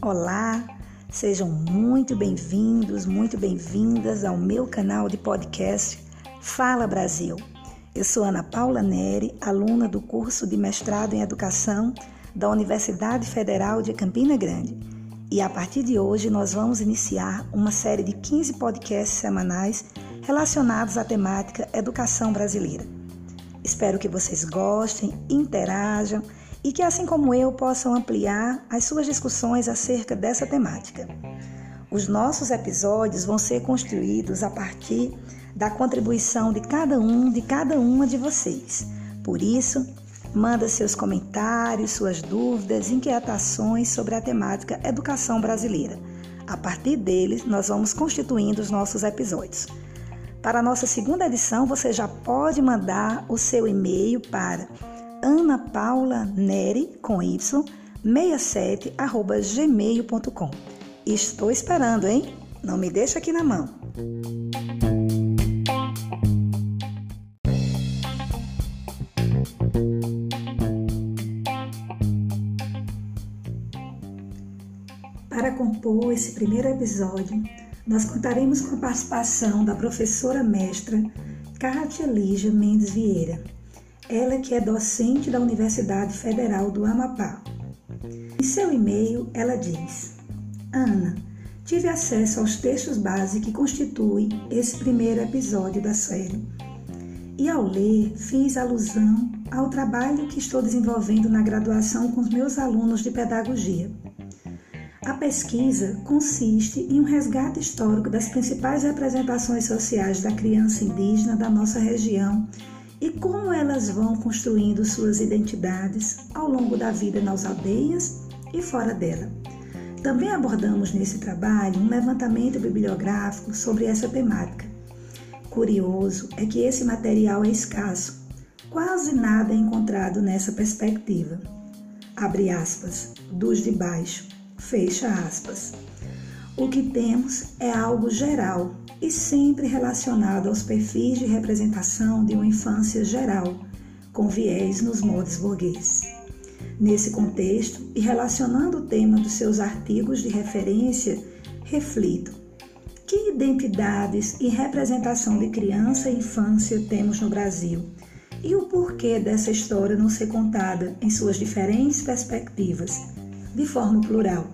Olá, sejam muito bem-vindos, muito bem-vindas ao meu canal de podcast Fala Brasil. Eu sou Ana Paula Neri, aluna do curso de mestrado em Educação da Universidade Federal de Campina Grande. E a partir de hoje nós vamos iniciar uma série de 15 podcasts semanais relacionados à temática Educação Brasileira. Espero que vocês gostem, interajam e que, assim como eu, possam ampliar as suas discussões acerca dessa temática. Os nossos episódios vão ser construídos a partir da contribuição de cada um, de cada uma de vocês. Por isso, manda seus comentários, suas dúvidas, inquietações sobre a temática educação brasileira. A partir deles, nós vamos constituindo os nossos episódios. Para a nossa segunda edição, você já pode mandar o seu e-mail para anapaulaneri, com y, 67, arroba gmail.com. Estou esperando, hein? Não me deixa aqui na mão. Para compor esse primeiro episódio, nós contaremos com a participação da professora mestra Kátia Lígia Mendes Vieira, ela que é docente da Universidade Federal do Amapá. Em seu e-mail, ela diz: Ana, tive acesso aos textos base que constituem esse primeiro episódio da série. E ao ler, fiz alusão ao trabalho que estou desenvolvendo na graduação com os meus alunos de pedagogia. A pesquisa consiste em um resgate histórico das principais representações sociais da criança indígena da nossa região e como elas vão construindo suas identidades ao longo da vida nas aldeias e fora dela. Também abordamos nesse trabalho um levantamento bibliográfico sobre essa temática. Curioso é que esse material é escasso, quase nada é encontrado nessa perspectiva. Abre aspas, dos de baixo Fecha aspas. O que temos é algo geral e sempre relacionado aos perfis de representação de uma infância geral, com viés nos modos burguês. Nesse contexto, e relacionando o tema dos seus artigos de referência, reflito: que identidades e representação de criança e infância temos no Brasil? E o porquê dessa história não ser contada em suas diferentes perspectivas, de forma plural.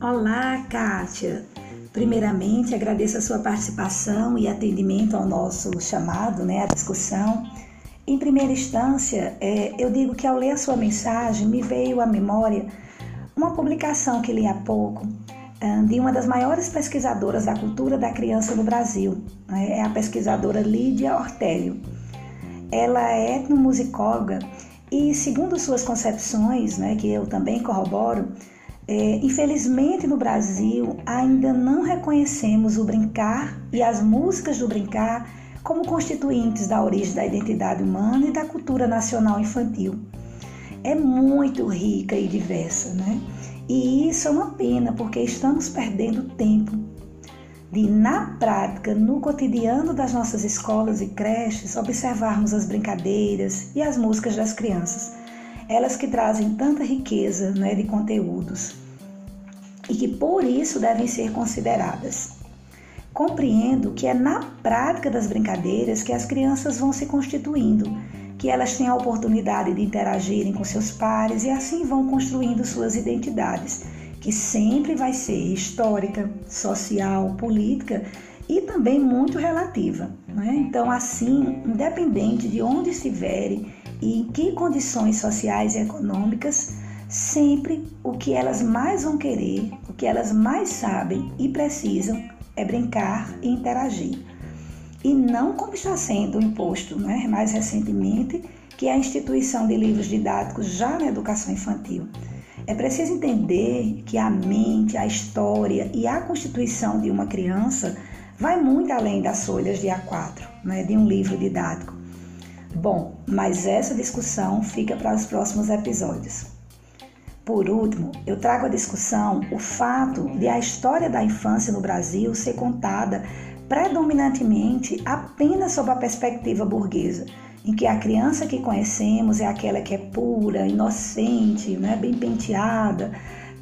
Olá, Kátia! Primeiramente, agradeço a sua participação e atendimento ao nosso chamado, né, à discussão. Em primeira instância, é, eu digo que ao ler a sua mensagem, me veio à memória uma publicação que li há pouco de uma das maiores pesquisadoras da cultura da criança no Brasil, né? é a pesquisadora Lídia Ortélio. Ela é etnomusicóloga e, segundo suas concepções, né, que eu também corroboro, é, infelizmente no Brasil ainda não reconhecemos o brincar e as músicas do brincar como constituintes da origem da identidade humana e da cultura nacional infantil é muito rica e diversa, né? E isso é uma pena, porque estamos perdendo tempo de, na prática, no cotidiano das nossas escolas e creches, observarmos as brincadeiras e as músicas das crianças. Elas que trazem tanta riqueza né, de conteúdos e que por isso devem ser consideradas. Compreendo que é na prática das brincadeiras que as crianças vão se constituindo que elas têm a oportunidade de interagirem com seus pares e assim vão construindo suas identidades, que sempre vai ser histórica, social, política e também muito relativa. Né? Então, assim, independente de onde estiverem e em que condições sociais e econômicas, sempre o que elas mais vão querer, o que elas mais sabem e precisam é brincar e interagir e não como está sendo imposto né, mais recentemente, que é a instituição de livros didáticos já na educação infantil. É preciso entender que a mente, a história e a constituição de uma criança vai muito além das folhas de A4, né, de um livro didático. Bom, mas essa discussão fica para os próximos episódios. Por último, eu trago à discussão o fato de a história da infância no Brasil ser contada predominantemente apenas sob a perspectiva burguesa, em que a criança que conhecemos é aquela que é pura, inocente, né, bem penteada,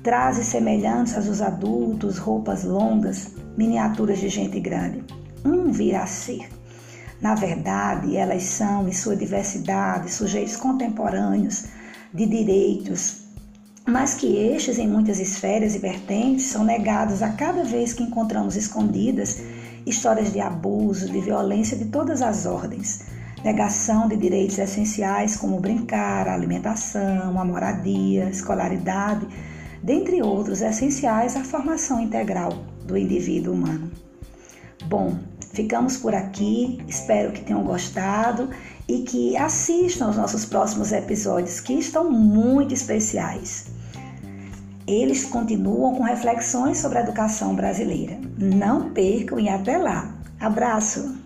trajes semelhantes aos adultos, roupas longas, miniaturas de gente grande. Um virá ser. Na verdade, elas são, em sua diversidade, sujeitos contemporâneos de direitos, mas que estes, em muitas esferas e vertentes, são negados a cada vez que encontramos escondidas histórias de abuso, de violência de todas as ordens, negação de direitos essenciais como brincar, alimentação, a moradia, escolaridade dentre outros essenciais à formação integral do indivíduo humano. Bom, ficamos por aqui, espero que tenham gostado e que assistam aos nossos próximos episódios que estão muito especiais. Eles continuam com reflexões sobre a educação brasileira. Não percam e até lá. Abraço!